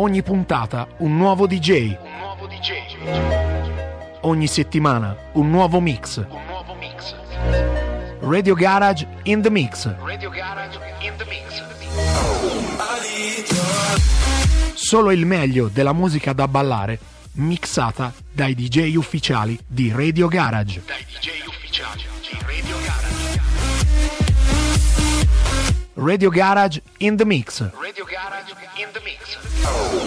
Ogni puntata un nuovo DJ. Un nuovo DJ. Ogni settimana un nuovo mix. Un nuovo mix. Radio Garage in the Mix. Radio Garage in the mix. Solo il meglio della musica da ballare, mixata dai DJ ufficiali di Radio Garage. Dai DJ ufficiali di Radio Garage. Radio Garage in the Mix.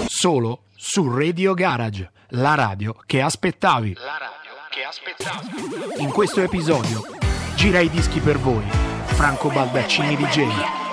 Solo su Radio Garage, la radio che aspettavi. La radio che aspettavi. In questo episodio gira i dischi per voi, Franco Baldaccini DJ.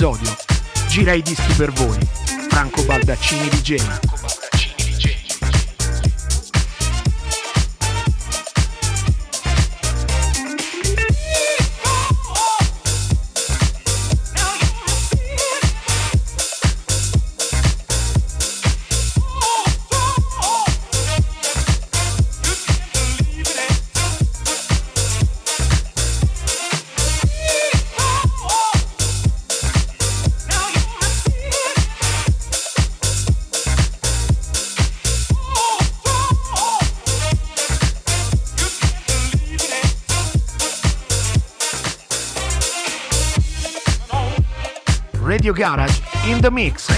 Episodio gira i dischi per voi. Franco Baldaccini DJ. Con Radio Garage in the Mix.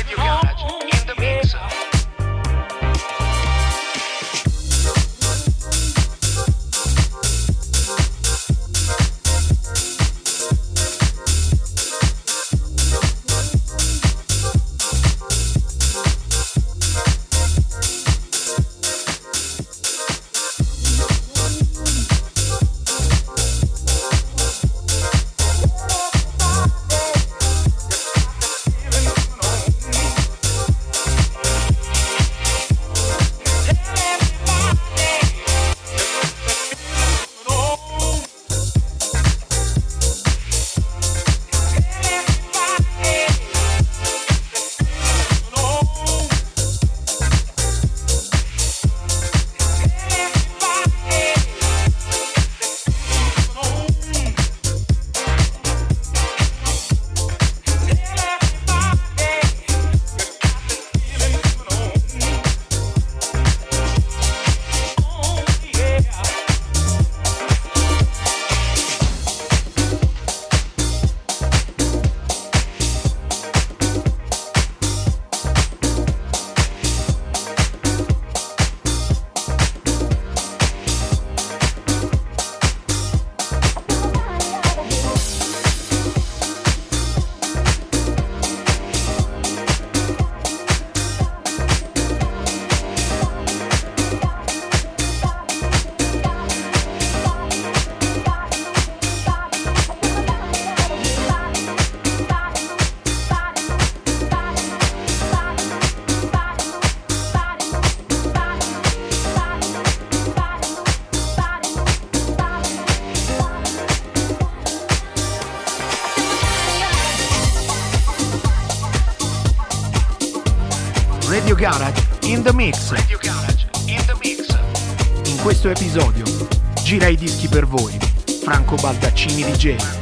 DJ.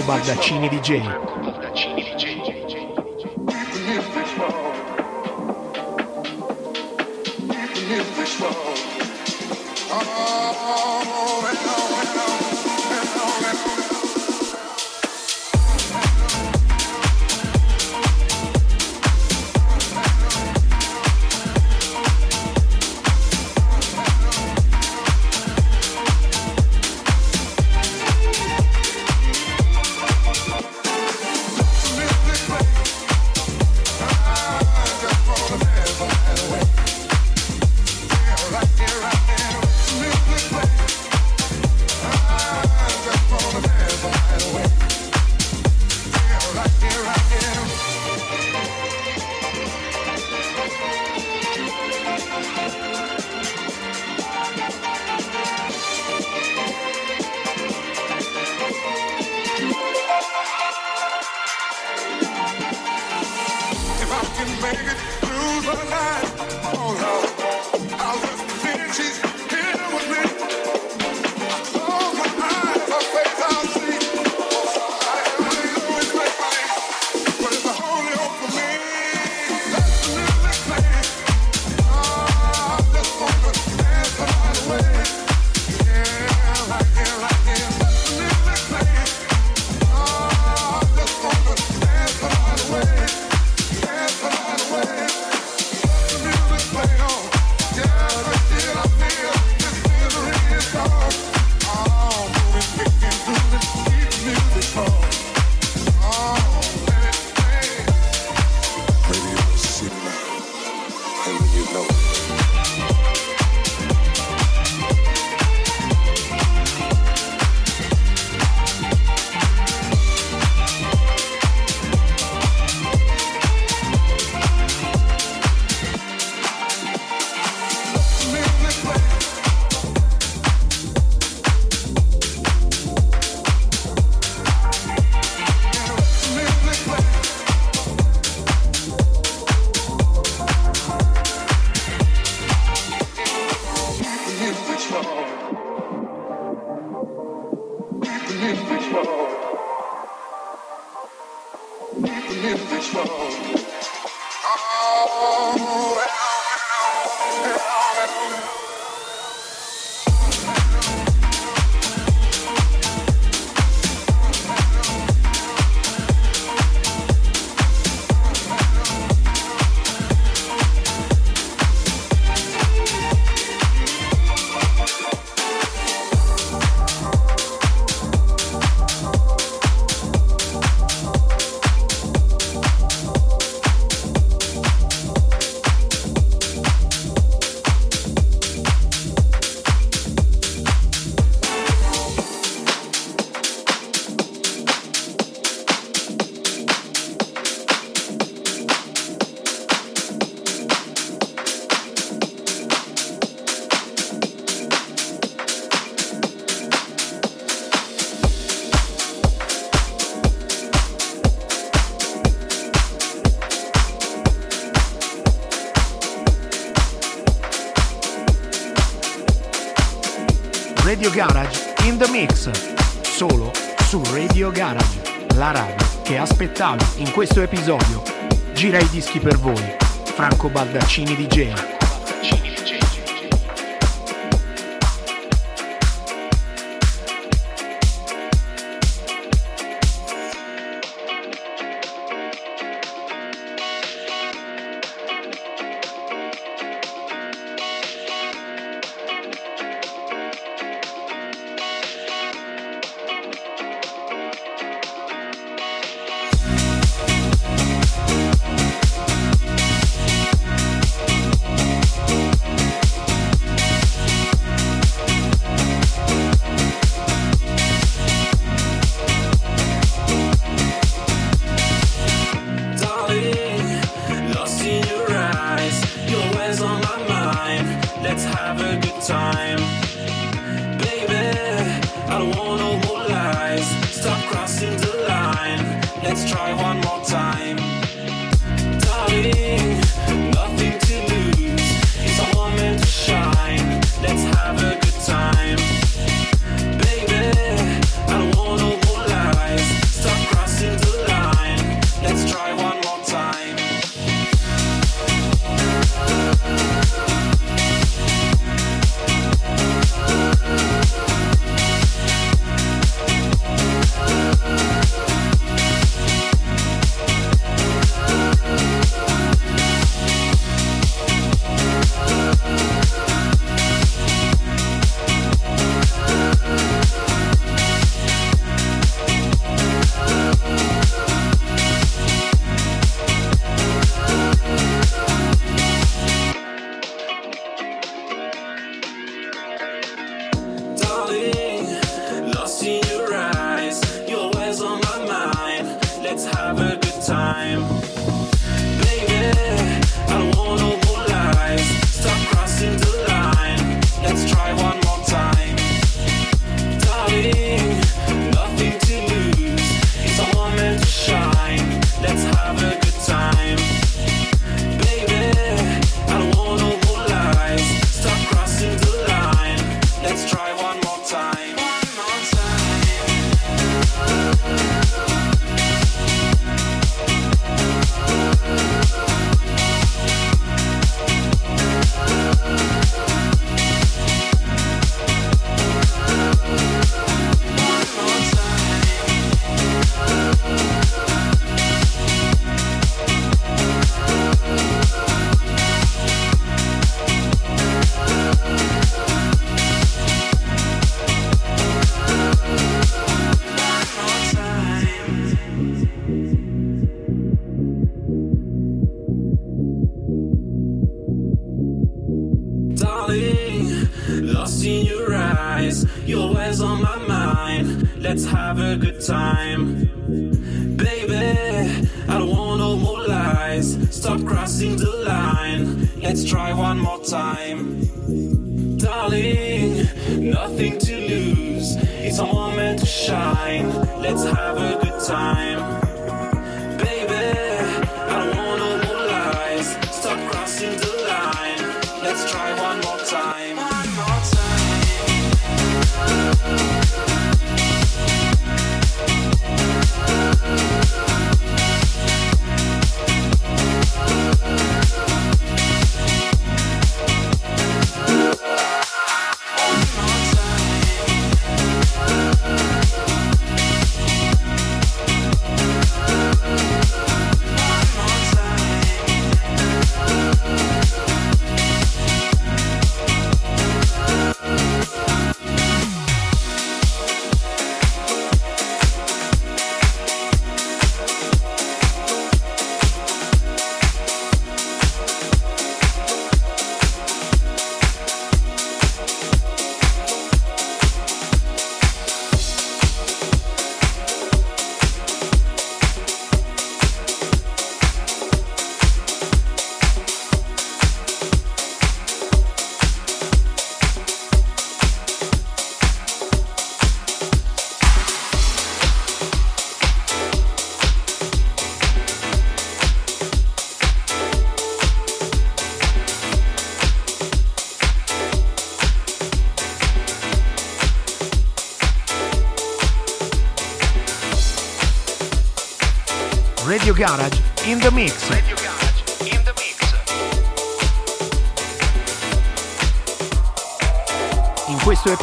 Marco Baldaccini DJ. dischi per voi. Franco Baldaccini di Gena.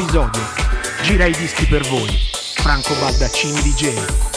episodio. Gira i dischi per voi. Franco Baldaccini DJ.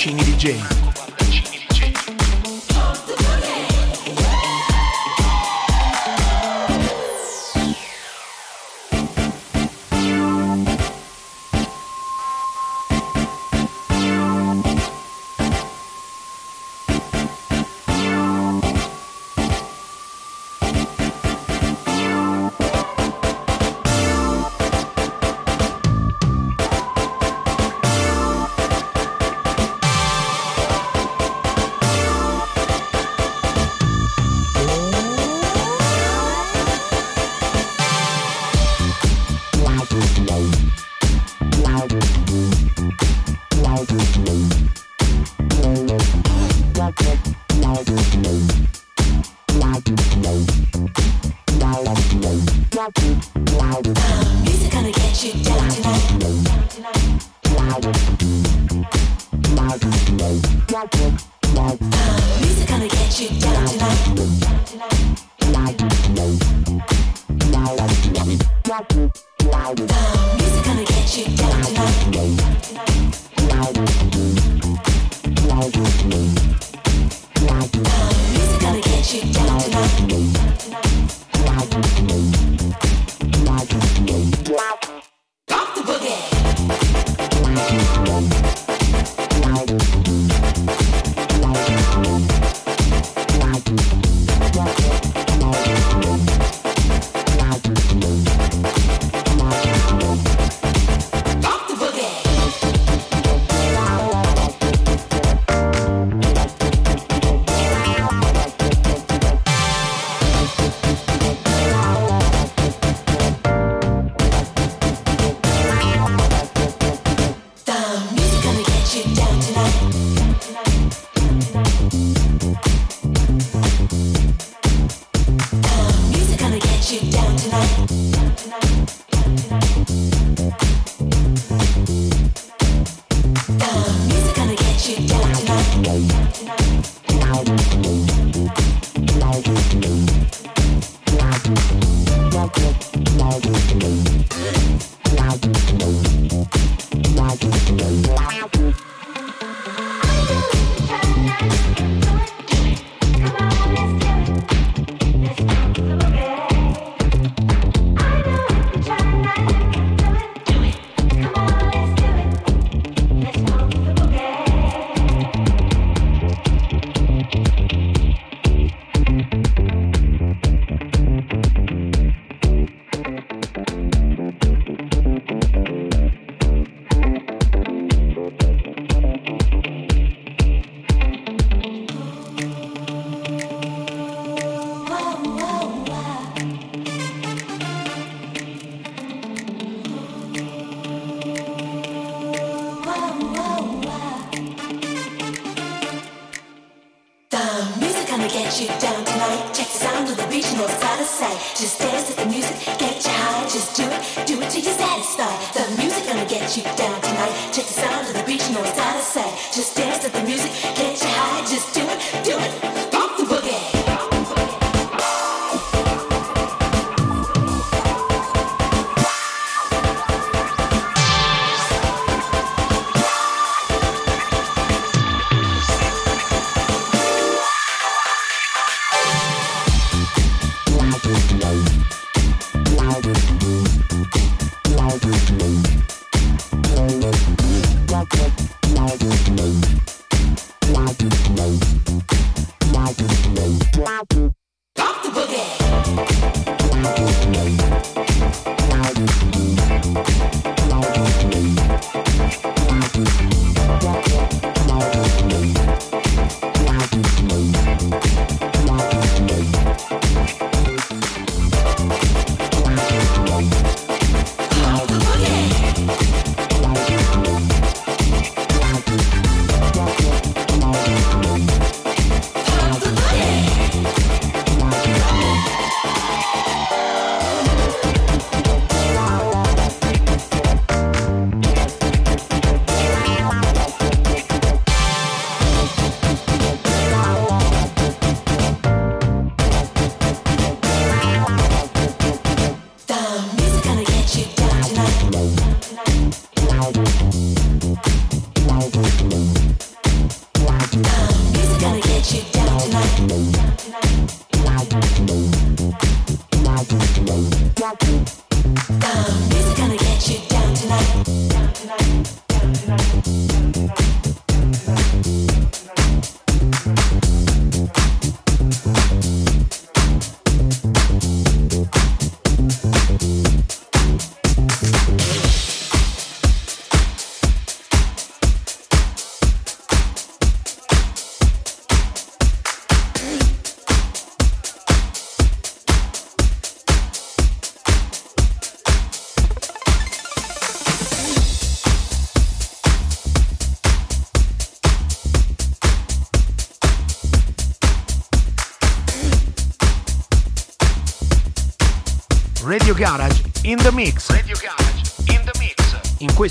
Franco Baldaccini DJ.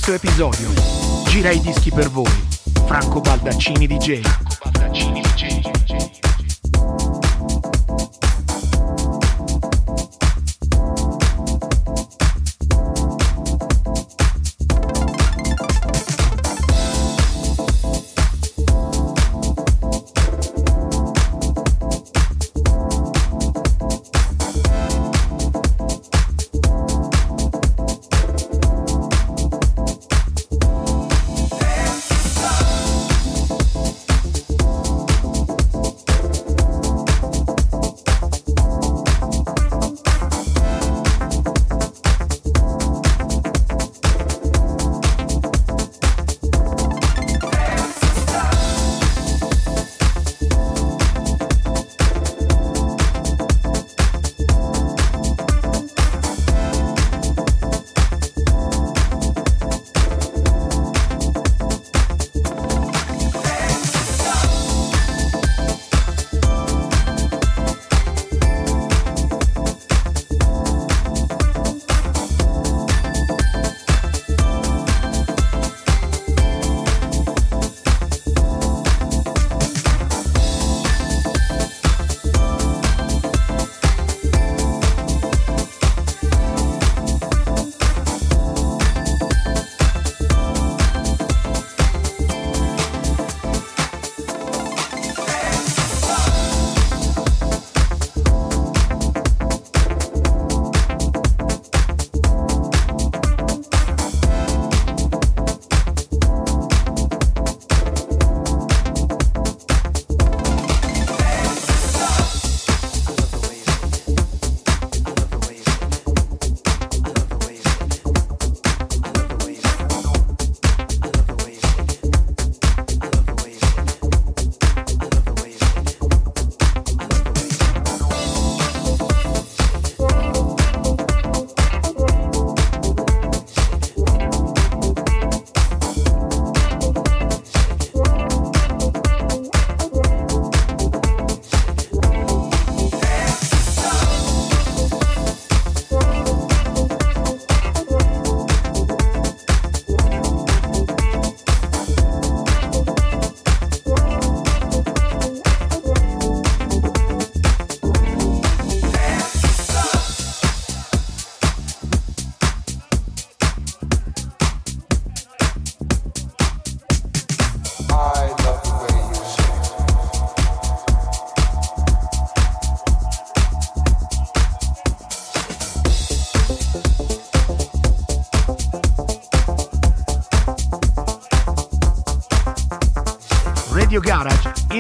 Questo episodio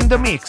the mix,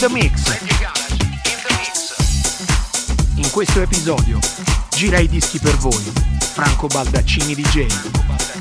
The Mix. In questo episodio gira i dischi per voi, Franco Baldaccini DJ.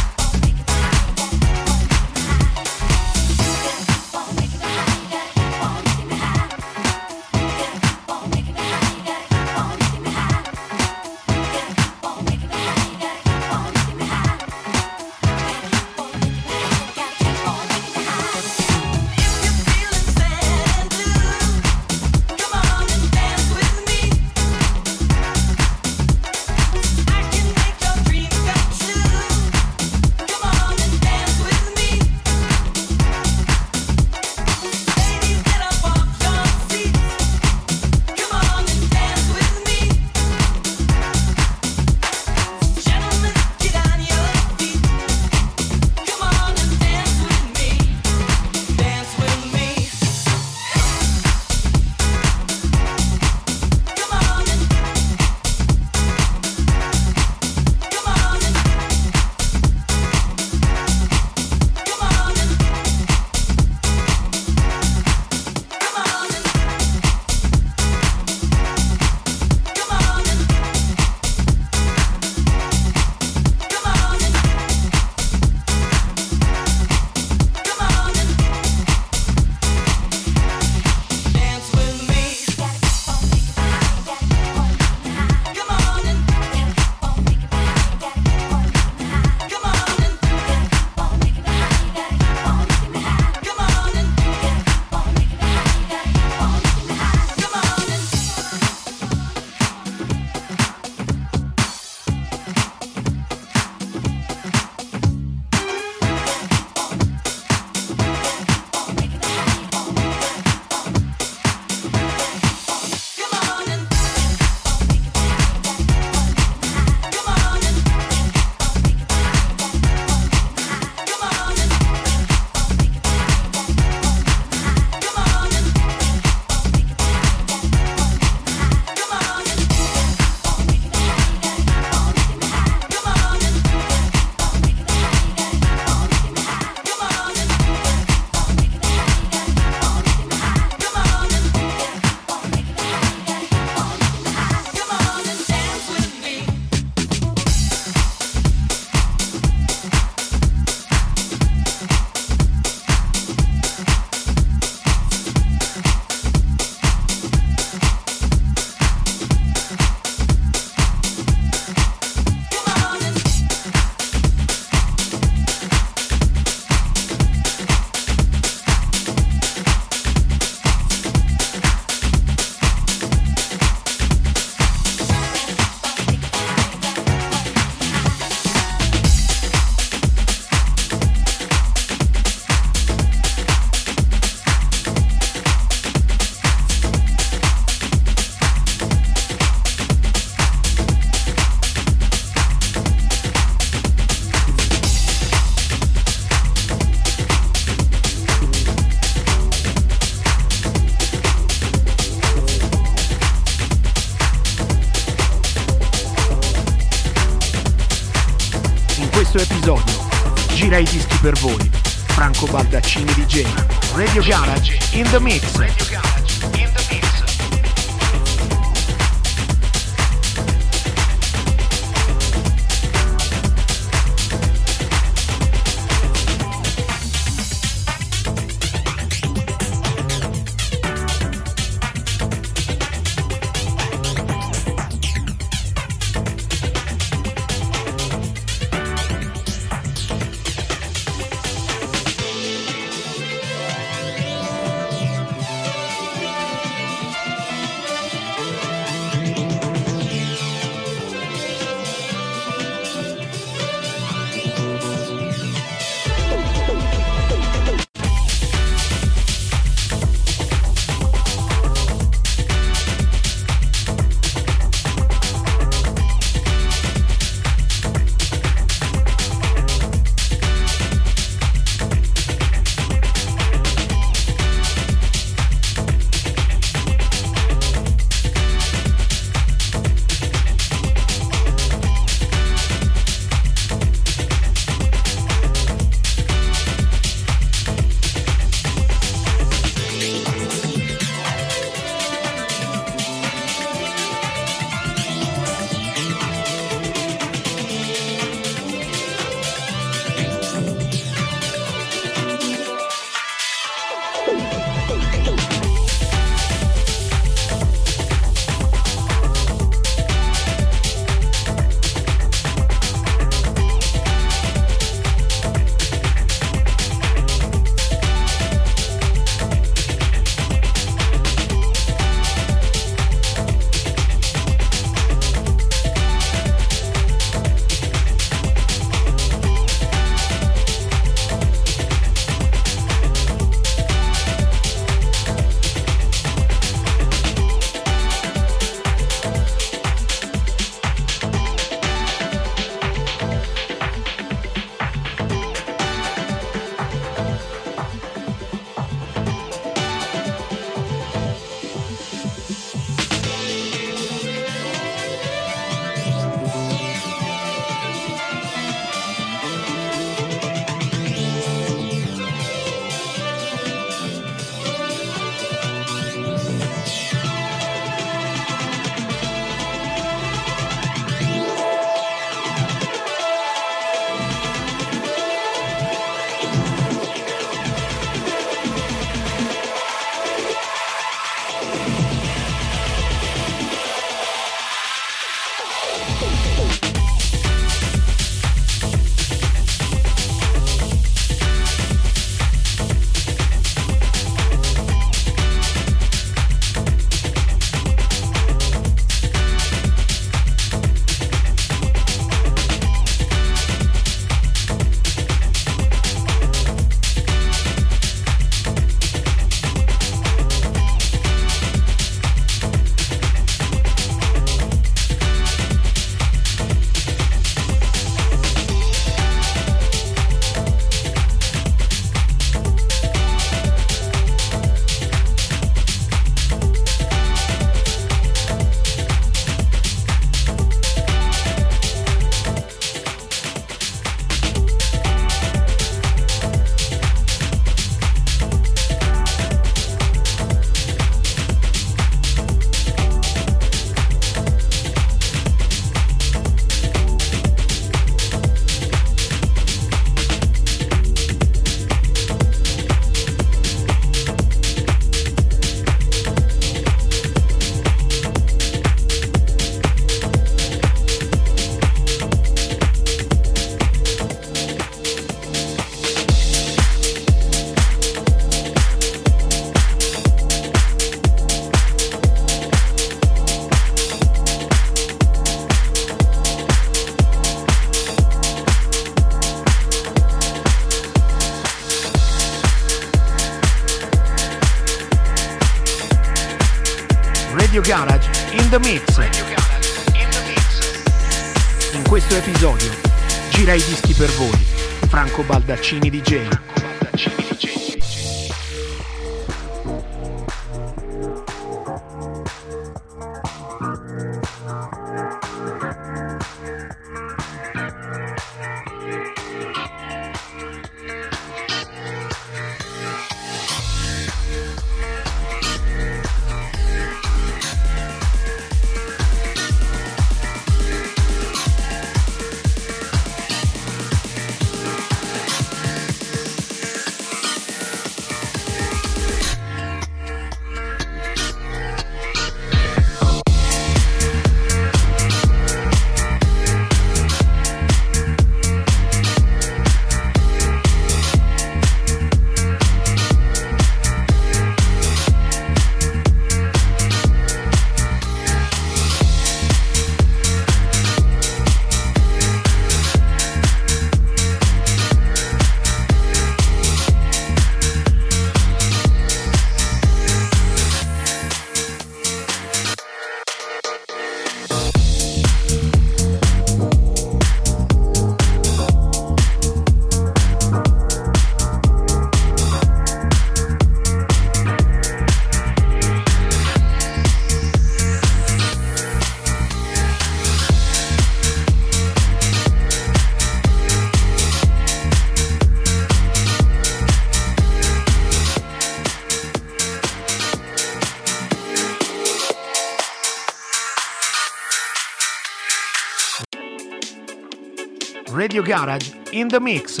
Radio Garage in the Mix,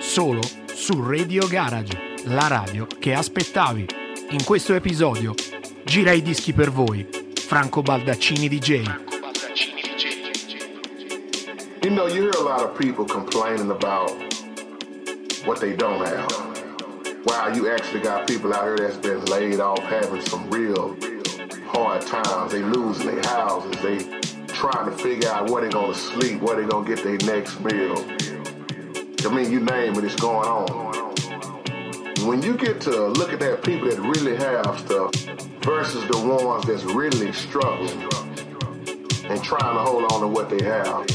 solo su Radio Garage, la radio che aspettavi. In questo episodio gira i dischi per voi, Franco Baldaccini DJ. You know, you hear a lot of people complaining about what they don't have. Wow, you actually got people out here that's been laid off having some real hard times. They losing their houses. They trying to figure out where they're gonna sleep, where they're gonna get their next meal. I mean, you name it, it's going on. When you get to look at that people that really have stuff versus the ones that's really struggling and trying to hold on to what they have.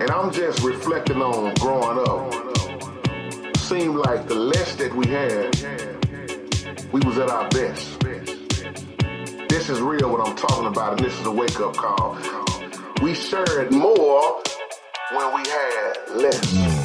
And I'm just reflecting on growing up. Seemed like the less that we had, we was at our best. This is real what I'm talking about, and this is a wake-up call. We shared more when we had less.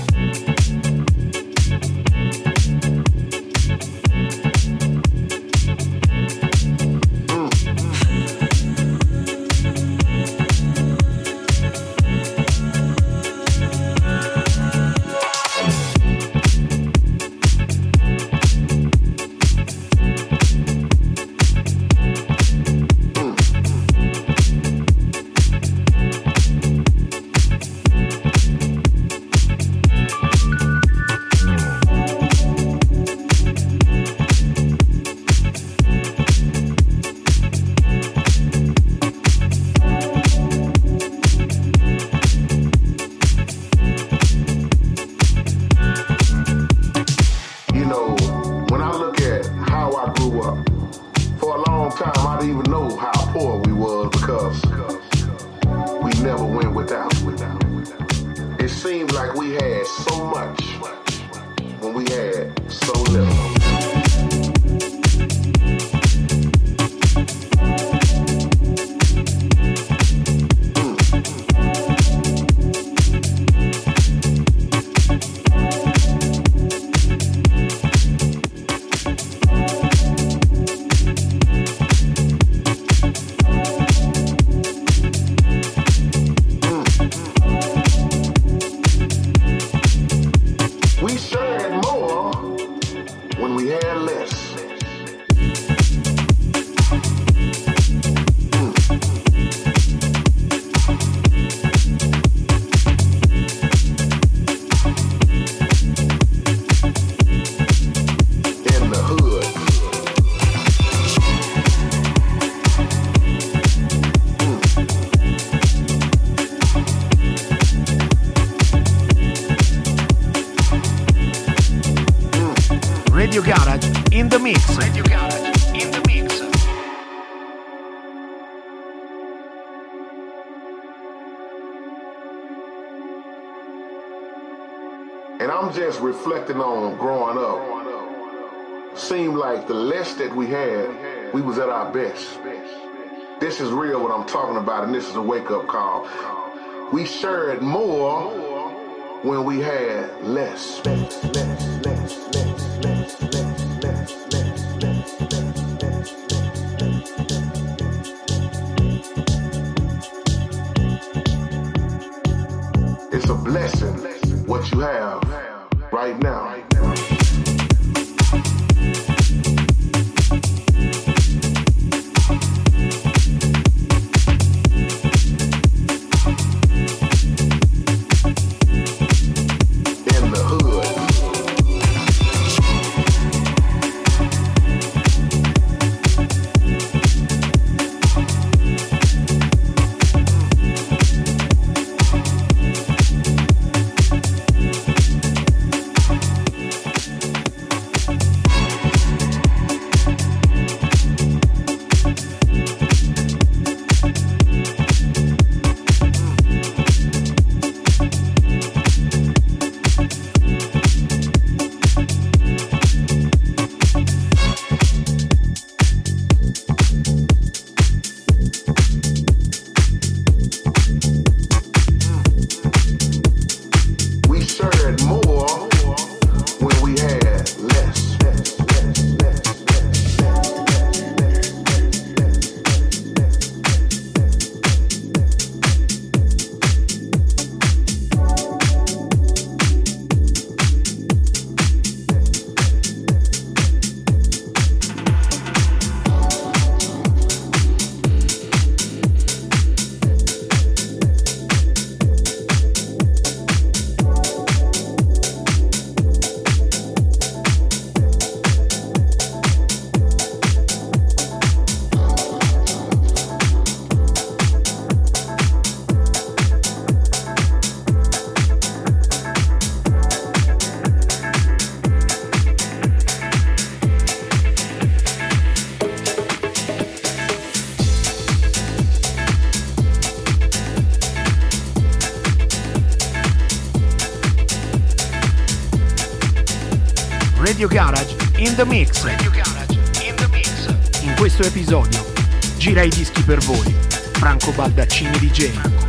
And reflecting on growing up. Seemed like the less that we had, we was at our best. This is real what I'm talking about, and this is a wake-up call. We shared more when we had less. It's a blessing what you have right now. episodio. Gira i dischi per voi. Franco Baldaccini di Genio.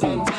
Sensei.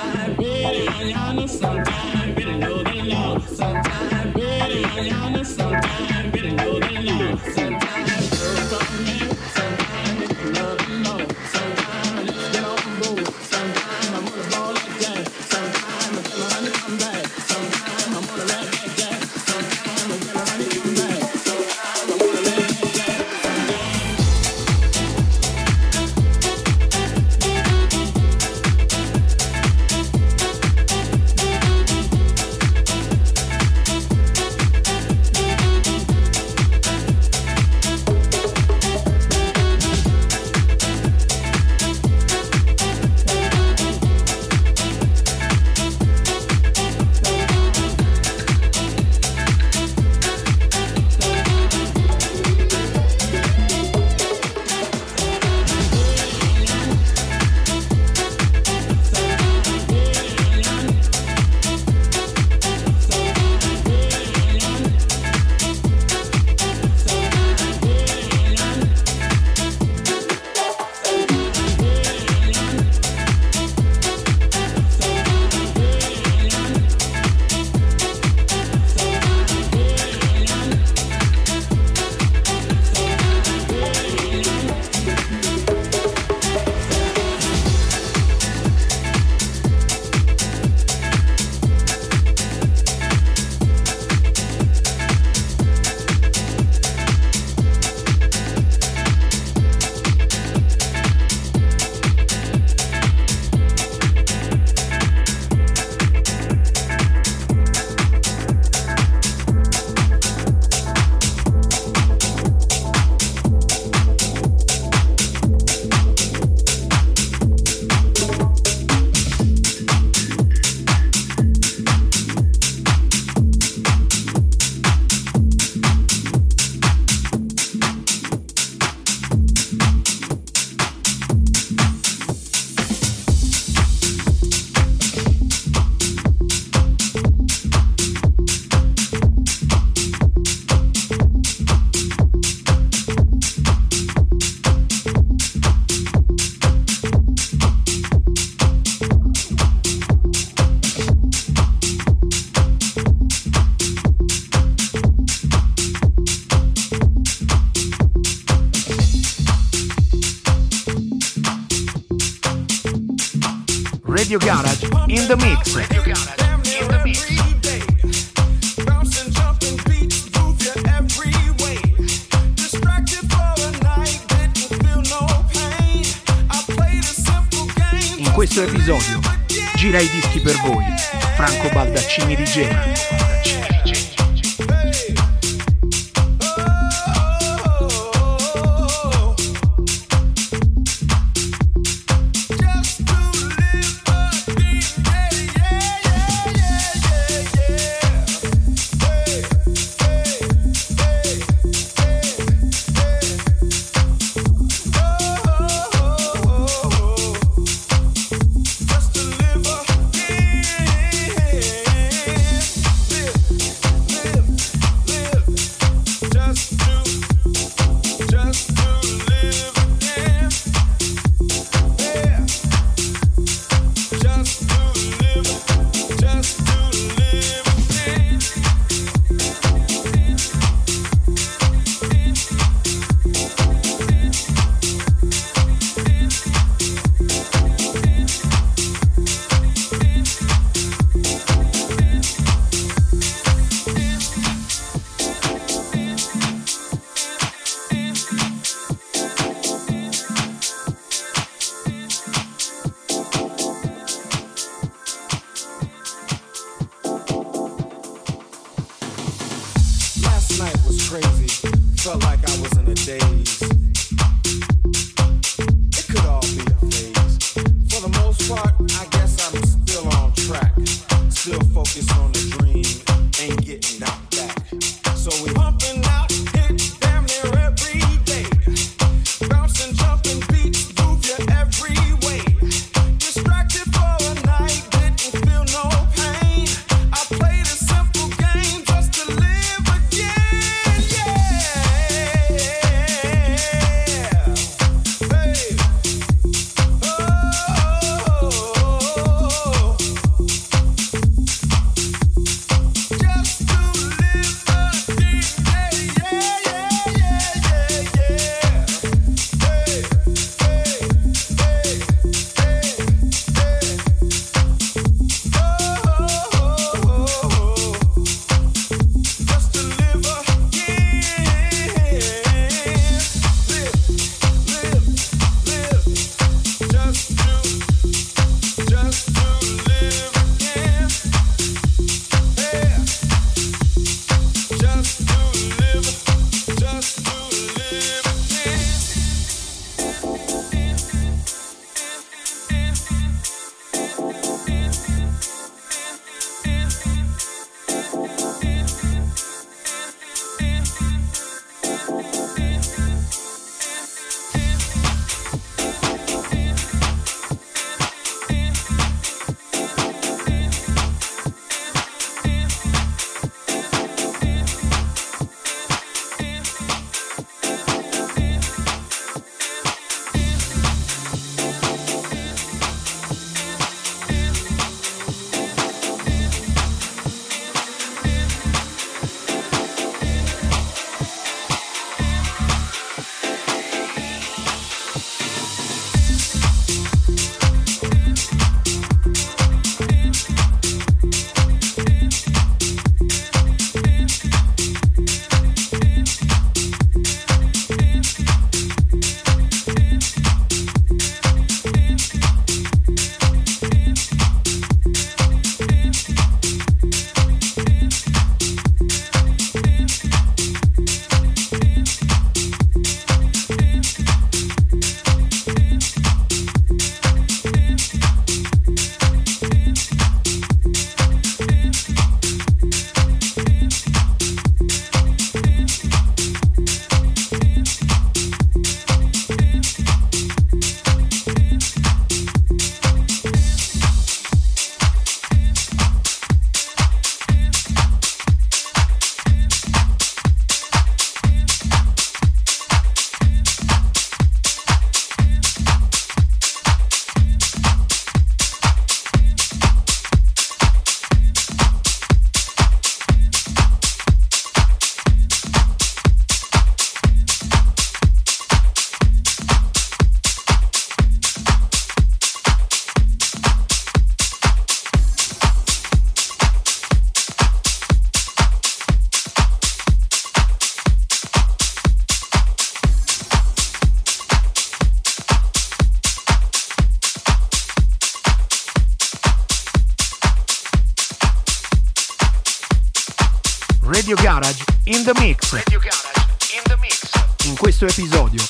questo episodio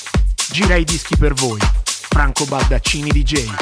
gira i dischi per voi, Franco Baldaccini DJ.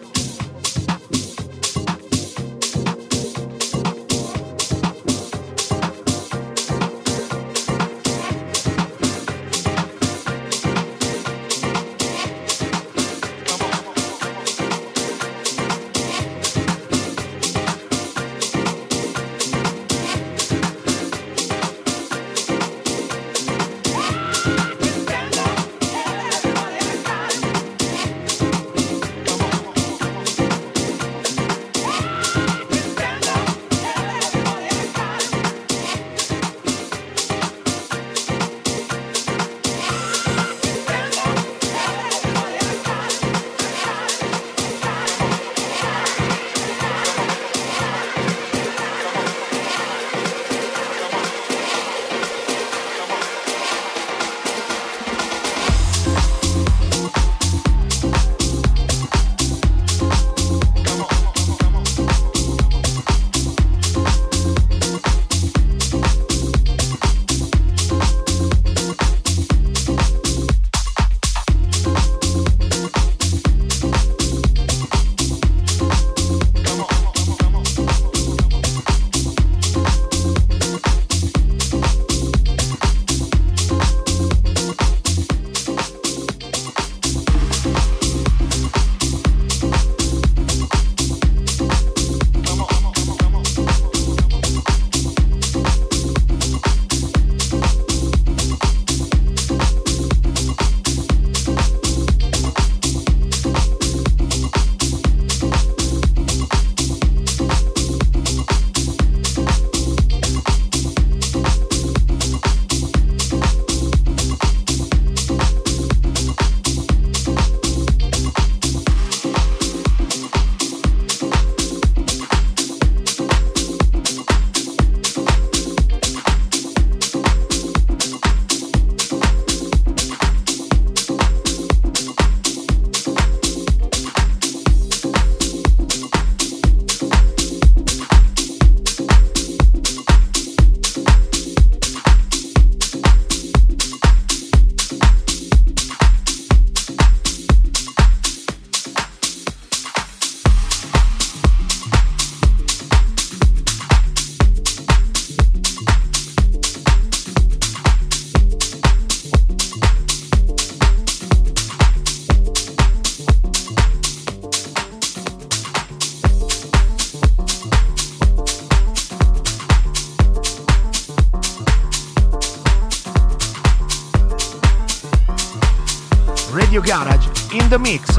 The mix.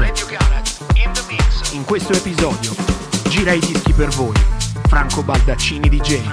In questo episodio gira i dischi per voi. Franco Baldaccini DJ.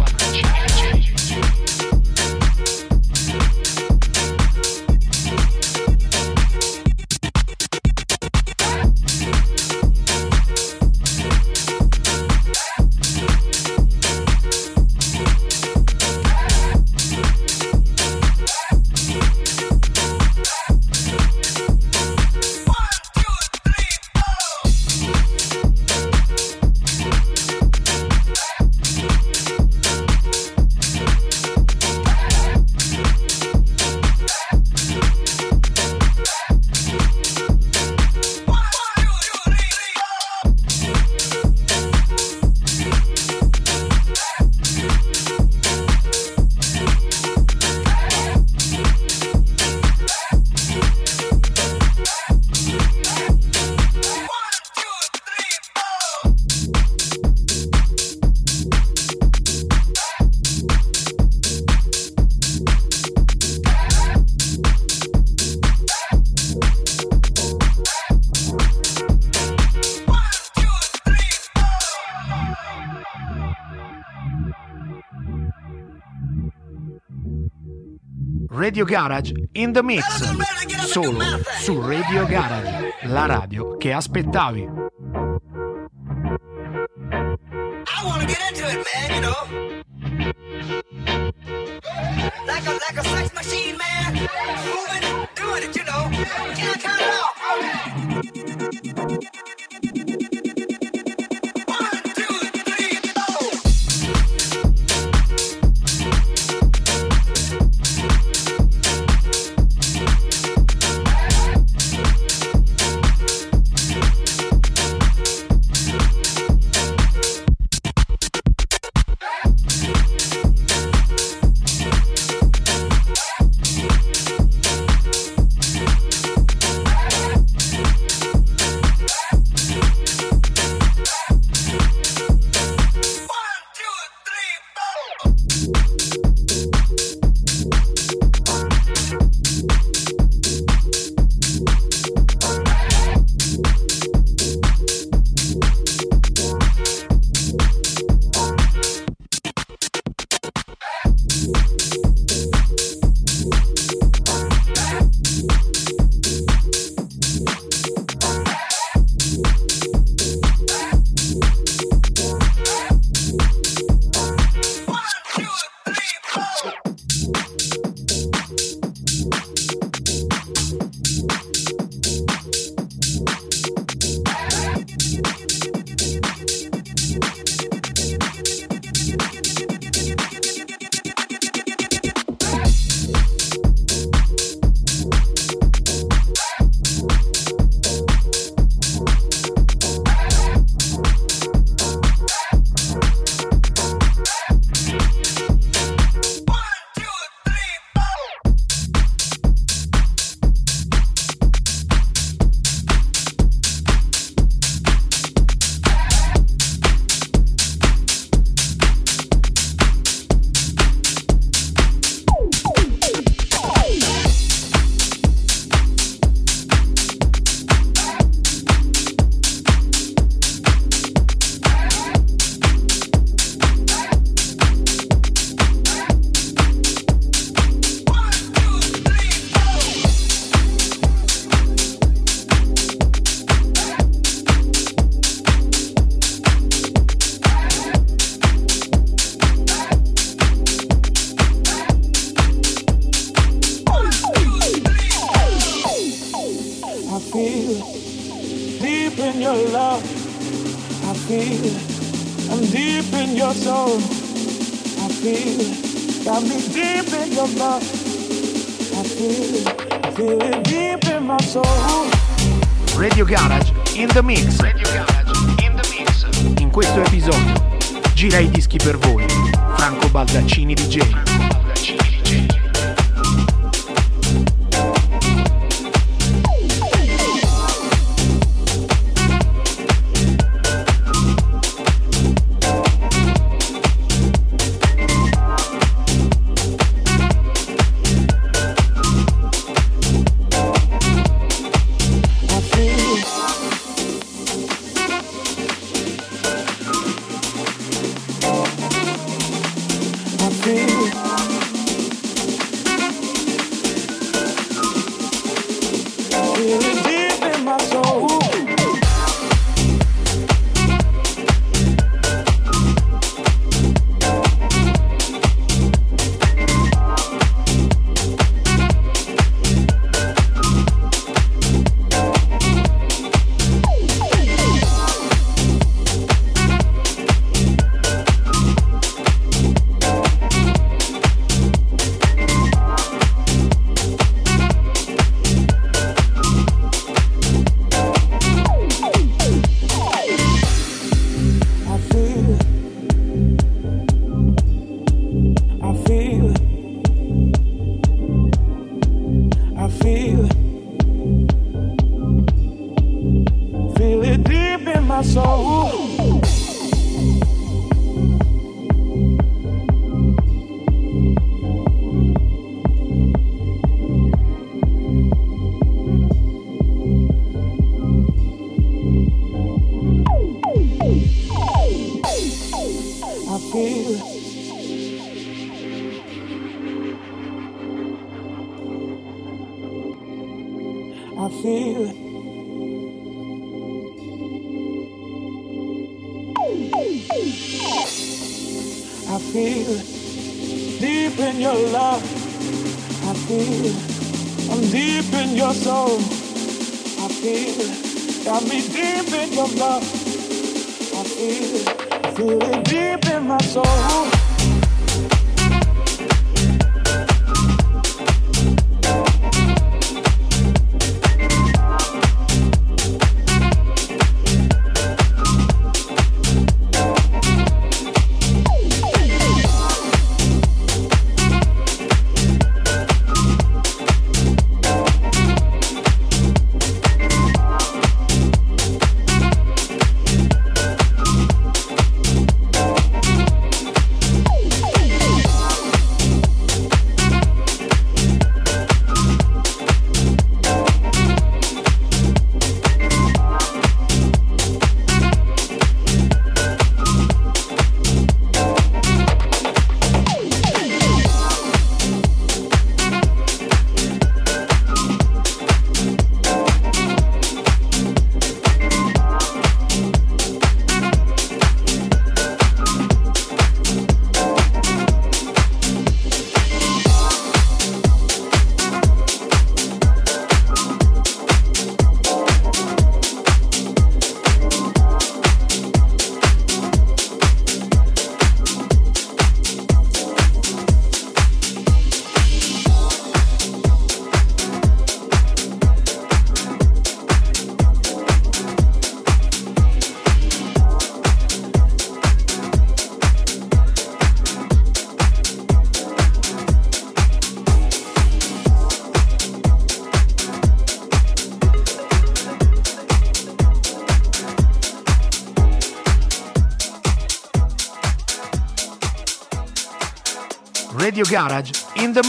Radio Garage in the mix. Solo su Radio Garage, la radio che aspettavi. I wanna get into it, man, you know.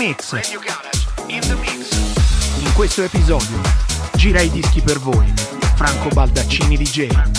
mix. In questo episodio gira i dischi per voi, Franco Baldaccini DJ.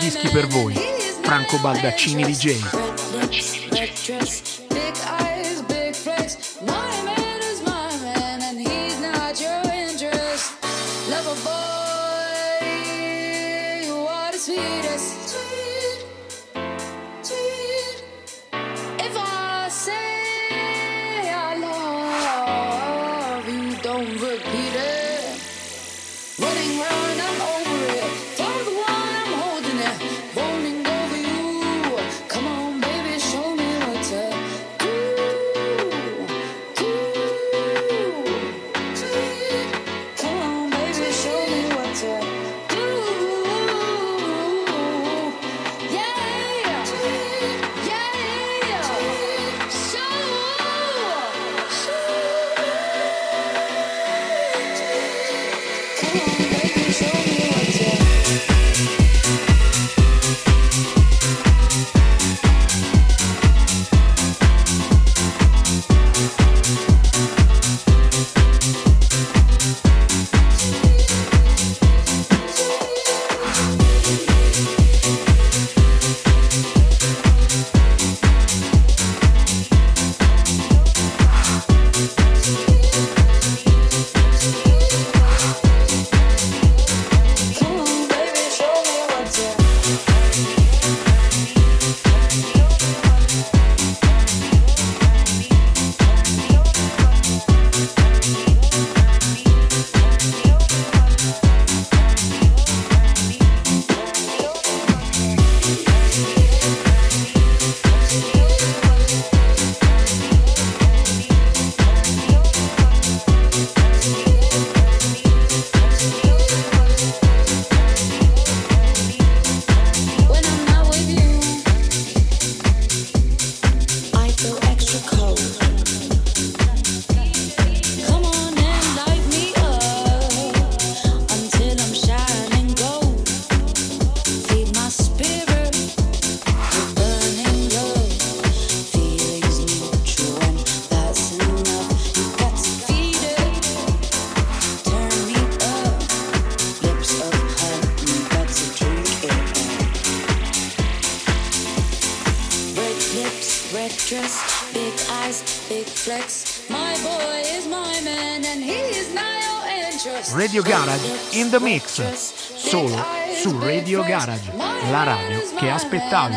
dischi per voi. Franco Baldaccini DJ. Baldaccini sweetest. sweetest. the Mix, solo su Radio Garage, la radio che aspettavi.